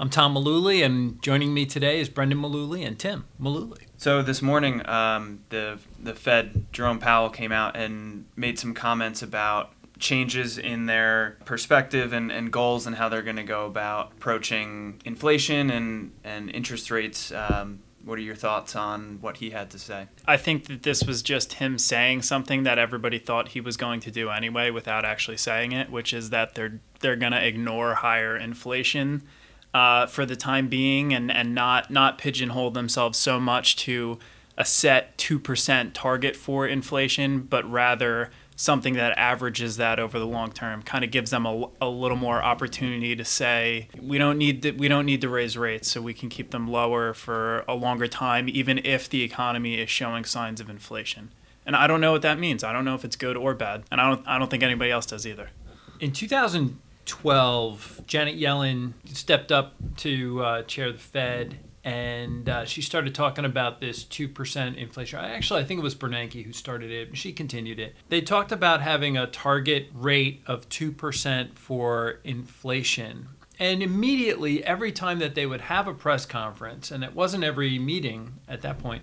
I'm Tom Mullooly, and joining me today is Brendan Mullooly and Tim Mullooly. So this morning, um, the the Fed Jerome Powell came out and made some comments about changes in their perspective and, and goals and how they're going to go about approaching inflation and and interest rates. Um, what are your thoughts on what he had to say? I think that this was just him saying something that everybody thought he was going to do anyway without actually saying it, which is that they're they're going to ignore higher inflation uh, for the time being and, and not not pigeonhole themselves so much to a set 2% target for inflation, but rather something that averages that over the long term. Kind of gives them a, a little more opportunity to say we don't need to, we don't need to raise rates so we can keep them lower for a longer time even if the economy is showing signs of inflation. And I don't know what that means. I don't know if it's good or bad and I don't I don't think anybody else does either. In 2012 Janet Yellen stepped up to uh, chair the Fed and uh, she started talking about this 2% inflation. Actually, I think it was Bernanke who started it. She continued it. They talked about having a target rate of 2% for inflation. And immediately, every time that they would have a press conference, and it wasn't every meeting at that point,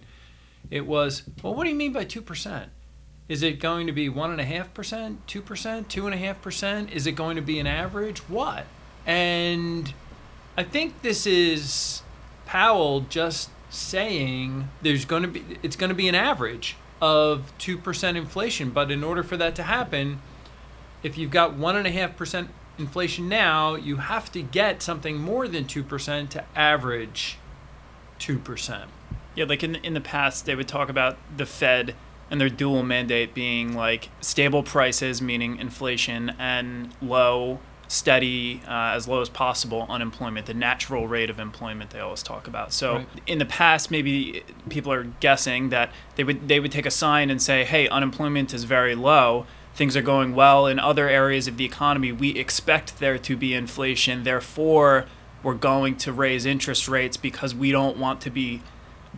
it was, well, what do you mean by 2%? Is it going to be 1.5%, 2%, 2.5%? Is it going to be an average? What? And I think this is Powell just saying there's going to be it's going to be an average of 2% inflation but in order for that to happen if you've got 1.5% inflation now you have to get something more than 2% to average 2% yeah like in, in the past they would talk about the fed and their dual mandate being like stable prices meaning inflation and low steady, uh, as low as possible unemployment, the natural rate of employment they always talk about. So right. in the past, maybe people are guessing that they would they would take a sign and say, "Hey, unemployment is very low." Things are going well in other areas of the economy. We expect there to be inflation. Therefore, we're going to raise interest rates because we don't want to be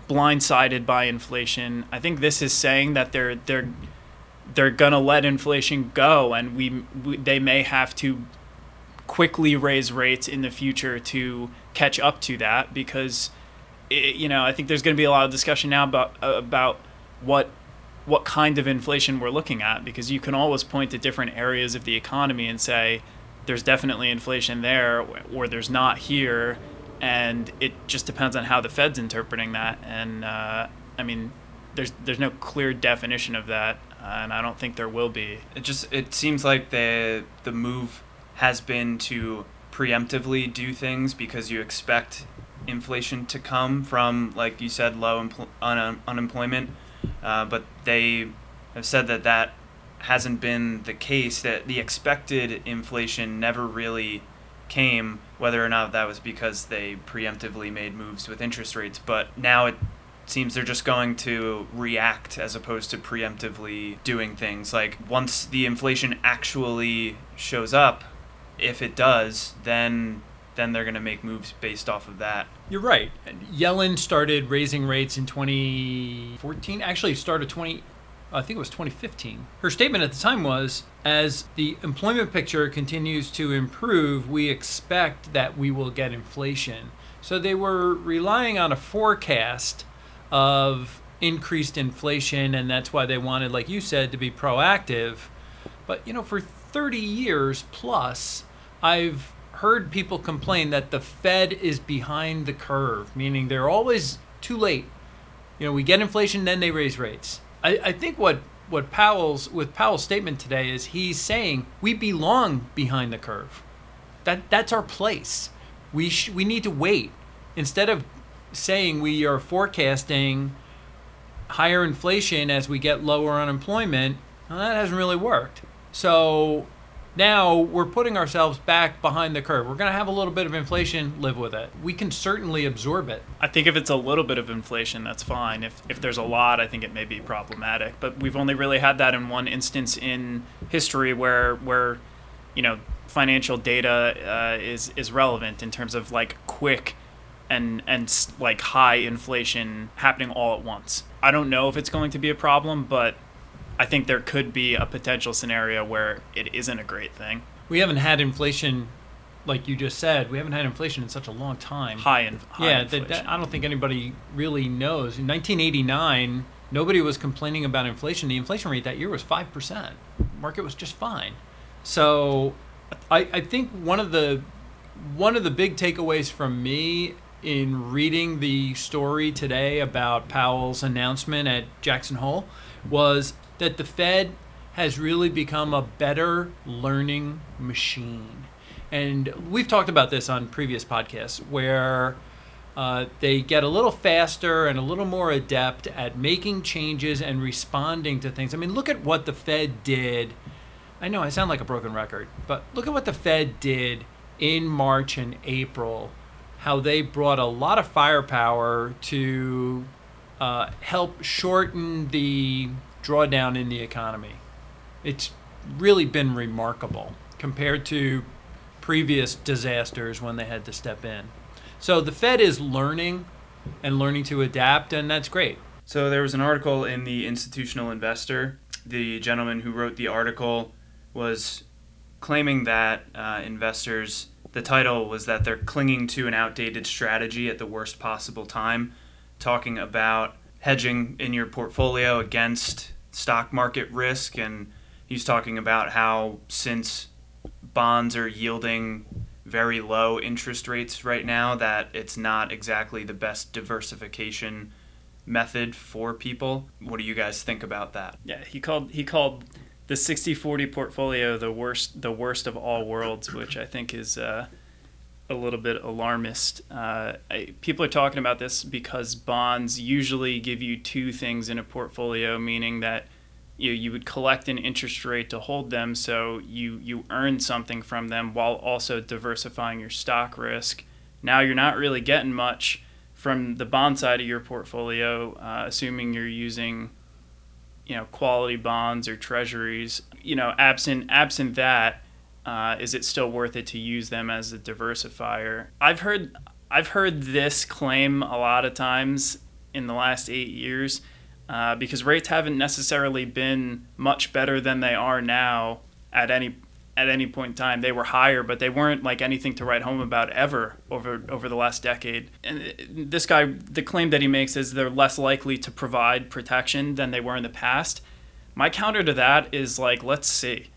blindsided by inflation. I think this is saying that they're they're they're gonna let inflation go, and we, we they may have to quickly raise rates in the future to catch up to that because it, you know I think there's going to be a lot of discussion now about about what what kind of inflation we're looking at because you can always point to different areas of the economy and say there's definitely inflation there or there's not here and it just depends on how the Fed's interpreting that and uh, I mean there's there's no clear definition of that uh, and I don't think there will be it just it seems like the the move has been to preemptively do things because you expect inflation to come from, like you said, low empl- un- unemployment. Uh, but they have said that that hasn't been the case, that the expected inflation never really came, whether or not that was because they preemptively made moves with interest rates. But now it seems they're just going to react as opposed to preemptively doing things. Like once the inflation actually shows up, if it does, then then they're going to make moves based off of that. You're right. Yellen started raising rates in 2014. Actually, started 20. I think it was 2015. Her statement at the time was as the employment picture continues to improve, we expect that we will get inflation. So they were relying on a forecast of increased inflation, and that's why they wanted, like you said, to be proactive. But, you know, for 30 years plus, I've heard people complain that the Fed is behind the curve, meaning they're always too late. You know, we get inflation, then they raise rates. I, I think what what Powell's with Powell's statement today is he's saying we belong behind the curve. That that's our place. We sh- we need to wait instead of saying we are forecasting higher inflation as we get lower unemployment. Well, that hasn't really worked. So now we're putting ourselves back behind the curve. We're going to have a little bit of inflation, live with it. We can certainly absorb it. I think if it's a little bit of inflation, that's fine. If, if there's a lot, I think it may be problematic. But we've only really had that in one instance in history where, where you know, financial data uh, is, is relevant in terms of like quick and, and like high inflation happening all at once. I don't know if it's going to be a problem, but I think there could be a potential scenario where it isn't a great thing. We haven't had inflation, like you just said. We haven't had inflation in such a long time. High, in, high yeah, inflation. that, I don't think anybody really knows. In 1989, nobody was complaining about inflation. The inflation rate that year was five percent. Market was just fine. So, I, I think one of the one of the big takeaways from me in reading the story today about Powell's announcement at Jackson Hole was that the Fed has really become a better learning machine. And we've talked about this on previous podcasts where uh, they get a little faster and a little more adept at making changes and responding to things. I mean, look at what the Fed did. I know I sound like a broken record, but look at what the Fed did in March and April how they brought a lot of firepower to uh, help shorten the drawdown in the economy. It's really been remarkable compared to previous disasters when they had to step in. So the Fed is learning and learning to adapt, and that's great. So there was an article in the Institutional Investor. The gentleman who wrote the article was claiming that uh, investors the title was that they're clinging to an outdated strategy at the worst possible time, talking about hedging in your portfolio against stock market risk. And he's talking about how since bonds are yielding very low interest rates right now, that it's not exactly the best diversification method for people. What do you guys think about that? Yeah, he called he called the 60-40 portfolio the worst the worst of all worlds, which I think is uh, a little bit alarmist. Uh, I, people are talking about this because bonds usually give you two things in a portfolio, meaning that you you would collect an interest rate to hold them, so you you earn something from them while also diversifying your stock risk. Now you're not really getting much from the bond side of your portfolio, uh, assuming you're using you know quality bonds or treasuries you know absent absent that uh, is it still worth it to use them as a diversifier i've heard i've heard this claim a lot of times in the last eight years uh, because rates haven't necessarily been much better than they are now at any at any point in time. They were higher, but they weren't like anything to write home about ever over over the last decade. And this guy, the claim that he makes is they're less likely to provide protection than they were in the past. My counter to that is like, let's see,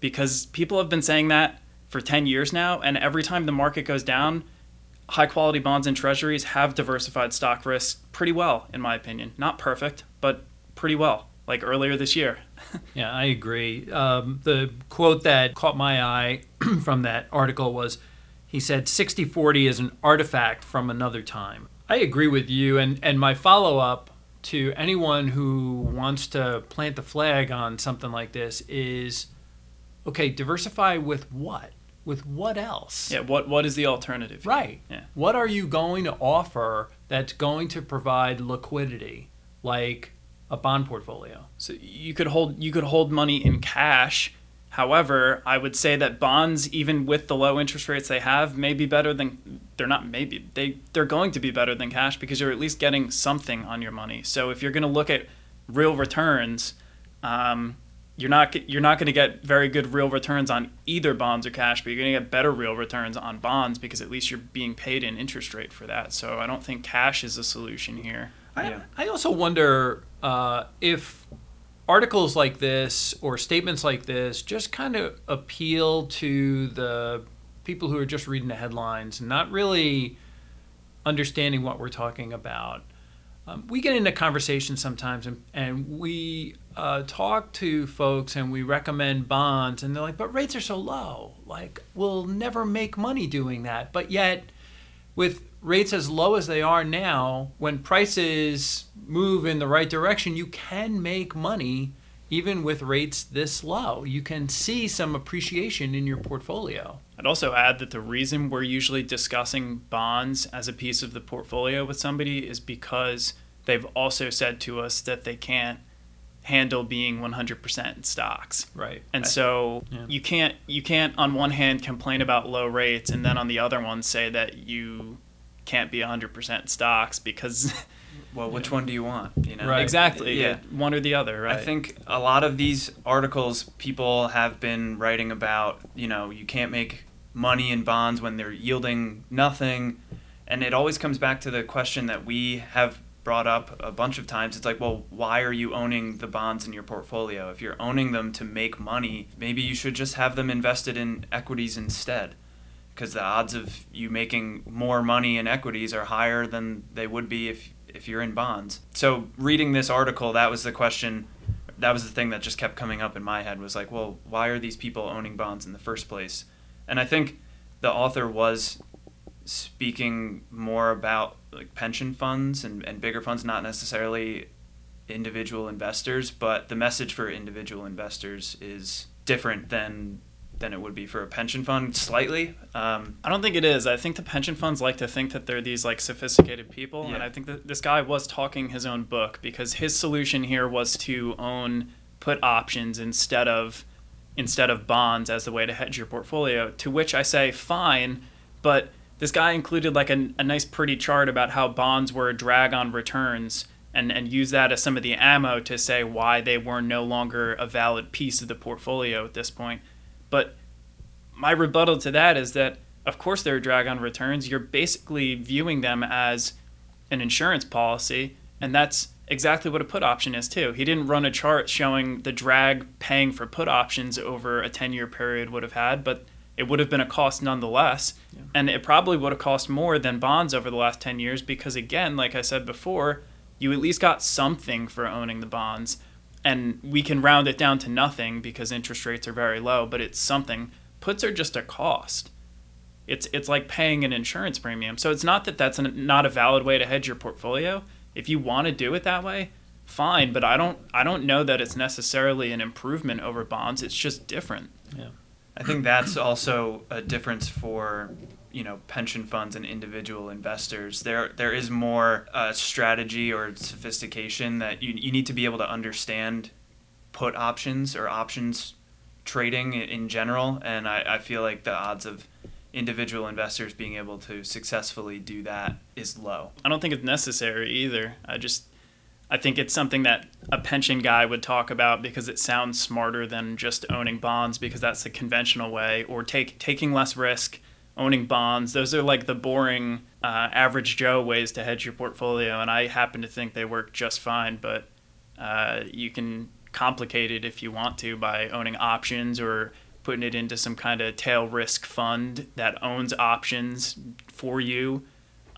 because people have been saying that for 10 years now, and every time the market goes down, high quality bonds and treasuries have diversified stock risk pretty well, in my opinion. Not perfect, but pretty well, like earlier this year. yeah, I agree. Um, the quote that caught my eye from that article was he said 60 40 is an artifact from another time. I agree with you. And, and my follow up to anyone who wants to plant the flag on something like this is okay, diversify with what? With what else? Yeah, what, what is the alternative? Right. Yeah. What are you going to offer that's going to provide liquidity? Like a bond portfolio. So you could hold you could hold money in cash. However, I would say that bonds, even with the low interest rates they have, may be better than they're not maybe they they're going to be better than cash because you're at least getting something on your money. So if you're going to look at real returns, um, you're not you're not going to get very good real returns on either bonds or cash, but you're going to get better real returns on bonds because at least you're being paid an interest rate for that. So I don't think cash is a solution here. I, yeah. I also wonder uh, if articles like this or statements like this just kind of appeal to the people who are just reading the headlines and not really understanding what we're talking about. Um, we get into conversations sometimes and, and we uh, talk to folks and we recommend bonds and they're like, but rates are so low. Like, we'll never make money doing that. But yet, with rates as low as they are now, when prices move in the right direction, you can make money even with rates this low, you can see some appreciation in your portfolio. I'd also add that the reason we're usually discussing bonds as a piece of the portfolio with somebody is because they've also said to us that they can't handle being 100% in stocks. Right. And I- so Yeah. you can't you can't on one hand complain about low rates and then on the other one say that you can't be 100% in stocks because Well, which one do you want? You know, Right. exactly Yeah. one or the other, right? I think a lot of these articles people have been writing about, you know, you can't make money in bonds when they're yielding nothing. And it always comes back to the question that we have brought up a bunch of times. It's like, well, why are you owning the bonds in your portfolio? If you're owning them to make money, maybe you should just have them invested in equities instead. Because the odds of you making more money in equities are higher than they would be if if you're in bonds. So reading this article, that was the question that was the thing that just kept coming up in my head was like, well, why are these people owning bonds in the first place? And I think the author was speaking more about like pension funds and, and bigger funds, not necessarily individual investors, but the message for individual investors is different than than it would be for a pension fund slightly. Um, I don't think it is. I think the pension funds like to think that they're these like sophisticated people, and I think that this guy was talking his own book because his solution here was to own put options instead of instead of bonds as the way to hedge your portfolio. To which I say, fine, but this guy included like a, a nice pretty chart about how bonds were a drag on returns and, and use that as some of the ammo to say why they were no longer a valid piece of the portfolio at this point. But my rebuttal to that is that of course they're a drag on returns. You're basically viewing them as an insurance policy, and that's exactly what a put option is too. He didn't run a chart showing the drag paying for put options over a 10-year period would have had, but it would have been a cost nonetheless. And it probably would have cost more than bonds over the last 10 years because again, like I said before, you at least got something for owning the bonds. And we can round it down to nothing because interest rates are very low, but it's something. Puts are just a cost. It's it's like paying an insurance premium. So it's not that that's an, not a valid way to hedge your portfolio. If you want to do it that way, fine. But I don't I don't know that it's necessarily an improvement over bonds. It's just different. Yeah. I think that's also a difference for you know pension funds and individual investors. There there is more uh, strategy or sophistication that you you need to be able to understand put options or options trading in general, and I, I feel like the odds of individual investors being able to successfully do that is low. I don't think it's necessary either. I just I think it's something that a pension guy would talk about because it sounds smarter than just owning bonds because that's the conventional way or take taking less risk, owning bonds. Those are like the boring uh, average Joe ways to hedge your portfolio, and I happen to think they work just fine. But uh, you can complicate it if you want to by owning options or putting it into some kind of tail risk fund that owns options for you.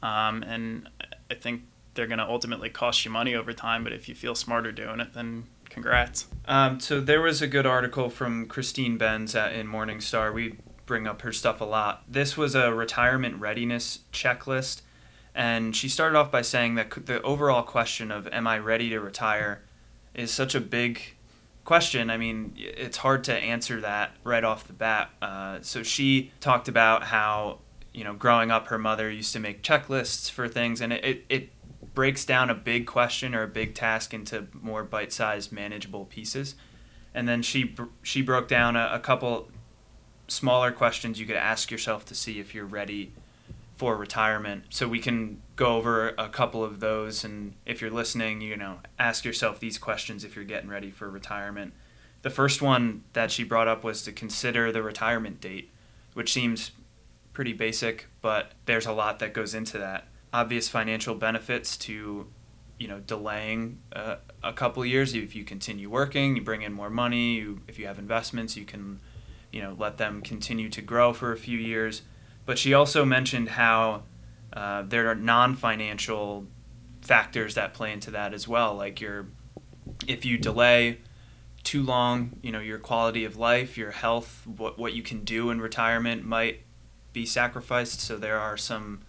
Um, and I think they're going to ultimately cost you money over time. But if you feel smarter doing it, then congrats. Um, so there was a good article from Christine Benz at, in Morningstar. We bring up her stuff a lot. This was a retirement readiness checklist, and she started off by saying that the overall question of "Am I ready to retire?" is such a big question. I mean, it's hard to answer that right off the bat. Uh, so she talked about how you know growing up, her mother used to make checklists for things, and it, it, it breaks down a big question or a big task into more bite-sized, manageable pieces. And then she she broke down a, a couple smaller questions you could ask yourself to see if you're ready for retirement. So we can go over a couple of those, and if you're listening, you know, ask yourself these questions if you're getting ready for retirement. The first one that she brought up was to consider the retirement date, which seems pretty basic, but there's a lot that goes into that. Obvious financial benefits to, you know, delaying uh, a couple years. If you continue working, you bring in more money. You, if you have investments, you can, you know, let them continue to grow for a few years. But she also mentioned how uh, there are non-financial factors that play into that as well. Like your, if you delay too long, you know, your quality of life, your health, what what you can do in retirement might be sacrificed. So there are some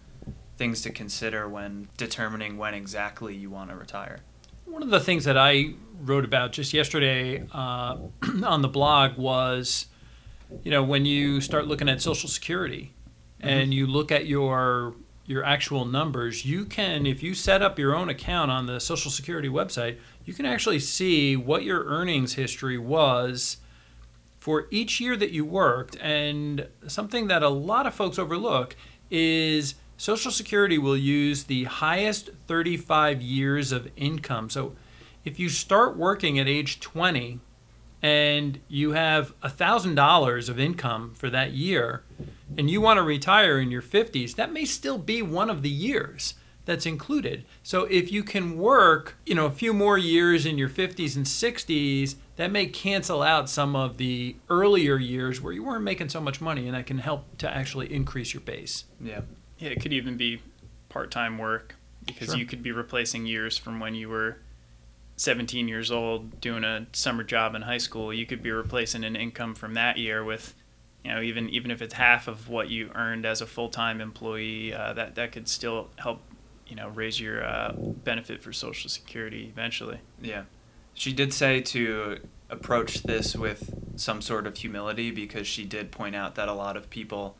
things to consider when determining when exactly you want to retire. One of the things that I wrote about just yesterday uh, on the blog was, you know, when you start looking at Social Security mm-hmm. and you look at your your actual numbers, you can, if you set up your own account on the Social Security website, you can actually see what your earnings history was for each year that you worked. And something that a lot of folks overlook is Social Security will use the highest 35 years of income. So if you start working at age 20 and you have $1,000 of income for that year, and you want to retire in your 50s, that may still be one of the years that's included. So if you can work, you know, a few more years in your 50s and 60s, that may cancel out some of the earlier years where you weren't making so much money and that can help to actually increase your base. Yeah. Yeah, it could even be part-time work because Sure. you could be replacing years from when you were 17 years old doing a summer job in high school. You could be replacing an income from that year with, you know, even even if it's half of what you earned as a full-time employee, uh, that that could still help, you know, raise your uh, benefit for Social Security eventually. Yeah. She did say to approach this with some sort of humility because she did point out that a lot of people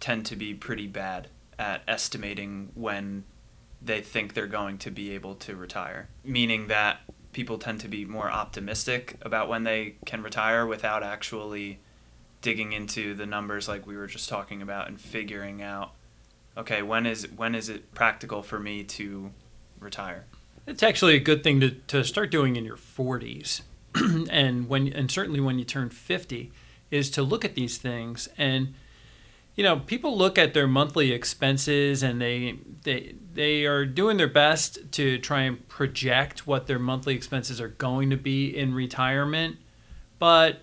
tend to be pretty bad at estimating when they think they're going to be able to retire. Meaning that people tend to be more optimistic about when they can retire without actually digging into the numbers like we were just talking about and figuring out okay, when is when is it practical for me to retire? It's actually a good thing to, to start doing in your 40s, and when and certainly when you turn 50, is to look at these things. And you know, people look at their monthly expenses, and they they they are doing their best to try and project what their monthly expenses are going to be in retirement. But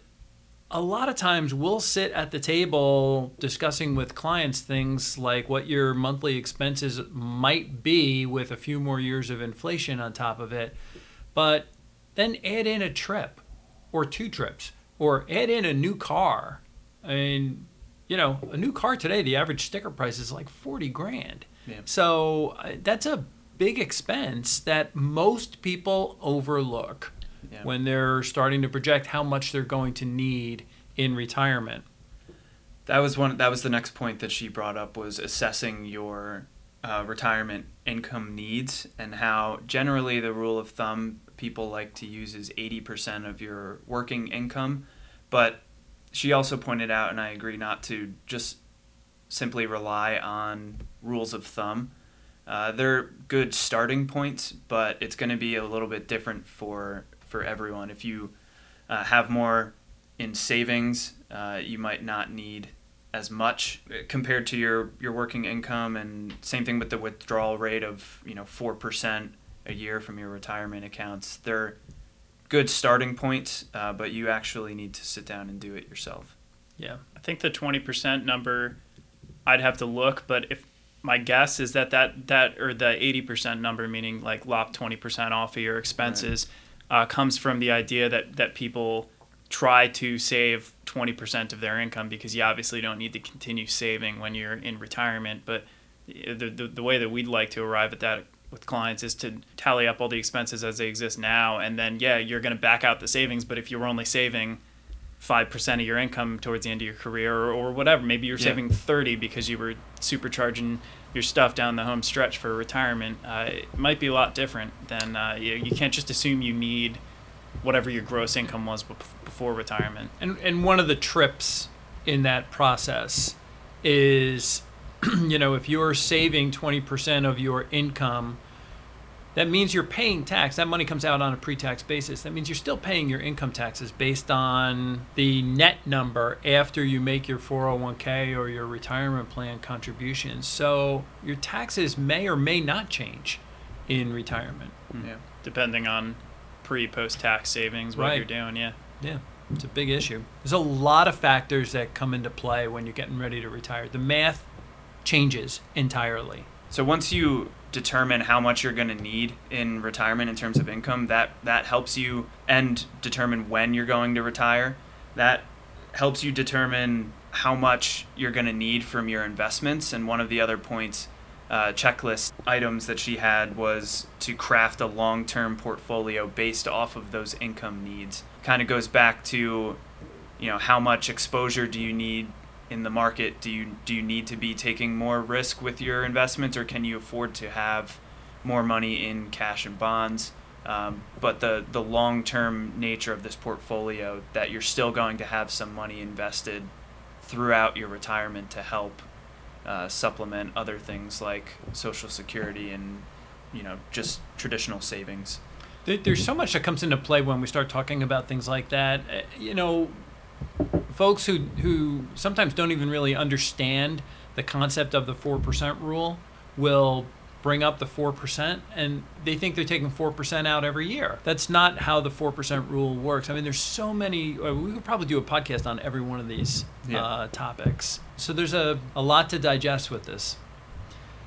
a lot of times we'll sit at the table discussing with clients things like what your monthly expenses might be with a few more years of inflation on top of it, but then add in a trip or two trips or add in a new car. I mean, you know, a new car today, the average sticker price is like 40 grand. Yeah. So uh, that's a big expense that most people overlook Yeah. when they're starting to project how much they're going to need in retirement. That was one. That was the next point that she brought up was assessing your uh, retirement income needs and how generally the rule of thumb people like to use is eighty percent of your working income, but she also pointed out, and I agree, not to just simply rely on rules of thumb. Uh, they're good starting points, but it's going to be a little bit different for for everyone. If you uh, have more in savings, uh, you might not need as much uh, compared to your, your working income, and same thing with the withdrawal rate of you know four percent a year from your retirement accounts. They're good starting points, uh, but you actually need to sit down and do it yourself. Yeah. I think the 20% number, I'd have to look, but if my guess is that that, that or the 80% number, meaning like lop 20% off of your expenses, uh, comes from the idea that, that people try to save 20% of their income because you obviously don't need to continue saving when you're in retirement. But the, the, the way that we'd like to arrive at that with clients is to tally up all the expenses as they exist now. And then, yeah, you're going to back out the savings. But if you were only saving five percent of your income towards the end of your career or, or whatever. Maybe you're Yeah. saving thirty because you were supercharging your stuff down the home stretch for retirement. Uh, it might be a lot different than uh, you, you can't just assume you need whatever your gross income was before retirement. And and one of the trips in that process is, you know, if you're saving twenty percent of your income, that means you're paying tax. That money comes out on a pre-tax basis. That means you're still paying your income taxes based on the net number after you make your 401k or your retirement plan contributions. So your taxes may or may not change in retirement. Mm-hmm. Yeah. depending on pre post tax savings, what Right. you're doing. Yeah. Yeah, it's a big issue. There's a lot of factors that come into play when you're getting ready to retire. The math changes entirely. So once you determine how much you're going to need in retirement in terms of income, that that helps you and determine when you're going to retire. That helps you determine how much you're going to need from your investments. And one of the other points uh, checklist items that she had was to craft a long term portfolio based off of those income needs. Kind of goes back to, you know, how much exposure do you need in the market? Do you do you need to be taking more risk with your investments, or can you afford to have more money in cash and bonds? Um, but the the long term nature of this portfolio that you're still going to have some money invested throughout your retirement to help uh, supplement other things like social security and you know just traditional savings. There's so much that comes into play when we start talking about things like that. Uh, you know, folks who who sometimes don't even really understand the concept of the four percent rule will bring up the 4% and they think they're taking 4% out every year. That's not how the 4% rule works. I mean, there's so many, uh, we could probably do a podcast on every one of these yeah. uh, topics. So there's a, a lot to digest with this.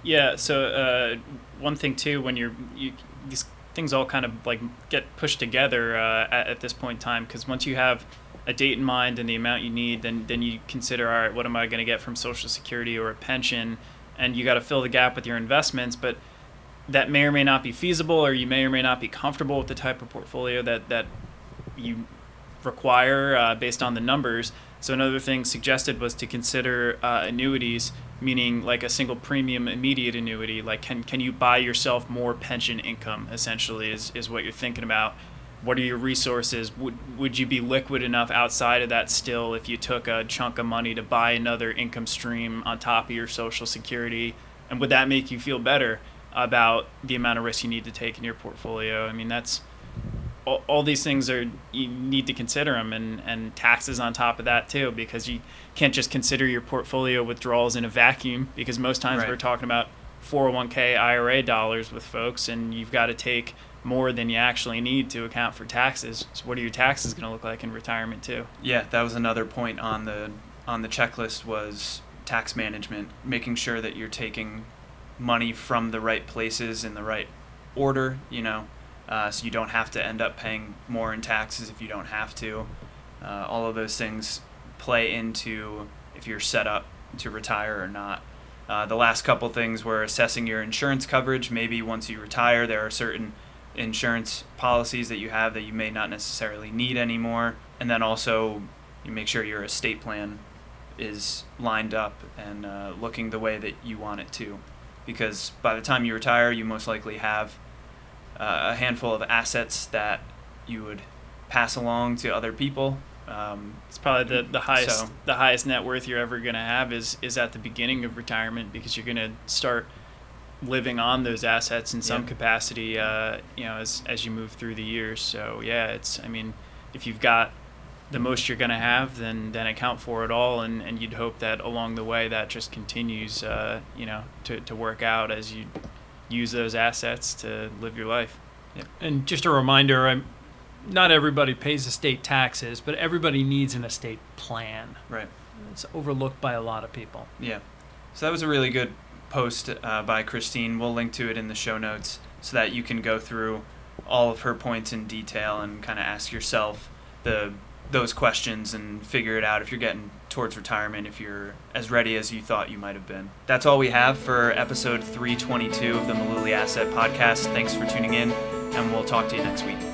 Yeah. So uh, one thing too, when you're, you, these things all kind of like get pushed together uh, at, at this point in time, because once you have a date in mind and the amount you need, then, then you consider, all right, what am I going to get from Social Security or a pension? and you got to fill the gap with your investments, but that may or may not be feasible, or you may or may not be comfortable with the type of portfolio that that you require uh, based on the numbers. So another thing suggested was to consider uh, annuities, meaning like a single premium immediate annuity. Like can can you buy yourself more pension income? Essentially, is is what you're thinking about what are your resources? Would would you be liquid enough outside of that still if you took a chunk of money to buy another income stream on top of your social security? And would that make you feel better about the amount of risk you need to take in your portfolio? I mean, that's all, all these things are you need to consider them and, and taxes on top of that too because you can't just consider your portfolio withdrawals in a vacuum because most times right. we're talking about 401k IRA dollars with folks and you've got to take more than you actually need to account for taxes. So what are your taxes going to look like in retirement too? Yeah, that was another point on the on the checklist was tax management, making sure that you're taking money from the right places in the right order, you know, uh, so you don't have to end up paying more in taxes if you don't have to. Uh, all of those things play into if you're set up to retire or not. Uh, the last couple things were assessing your insurance coverage. Maybe once you retire, there are certain insurance policies that you have that you may not necessarily need anymore. And then also, you make sure your estate plan is lined up and uh, looking the way that you want it to. Because by the time you retire, you most likely have uh, a handful of assets that you would pass along to other people. Um, it's probably the, the highest so. the highest net worth you're ever going to have is is at the beginning of retirement because you're going to start living on those assets in some yeah. capacity, uh, you know, as as you move through the years. So yeah, it's I mean, if you've got the most you're going to have, then then account for it all, and, and you'd hope that along the way that just continues, uh, you know, to, to work out as you use those assets to live your life. Yeah. And just a reminder, I'm, not everybody pays estate taxes, but everybody needs an estate plan. Right. It's overlooked by a lot of people. Yeah. So that was a really good post uh, by Christine. We'll link to it in the show notes so that you can go through all of her points in detail and kind of ask yourself the those questions and figure it out if you're getting towards retirement if you're as ready as you thought you might have been. That's all we have for episode 322 of the Mullooly Asset Podcast. Thanks for tuning in, and we'll talk to you next week.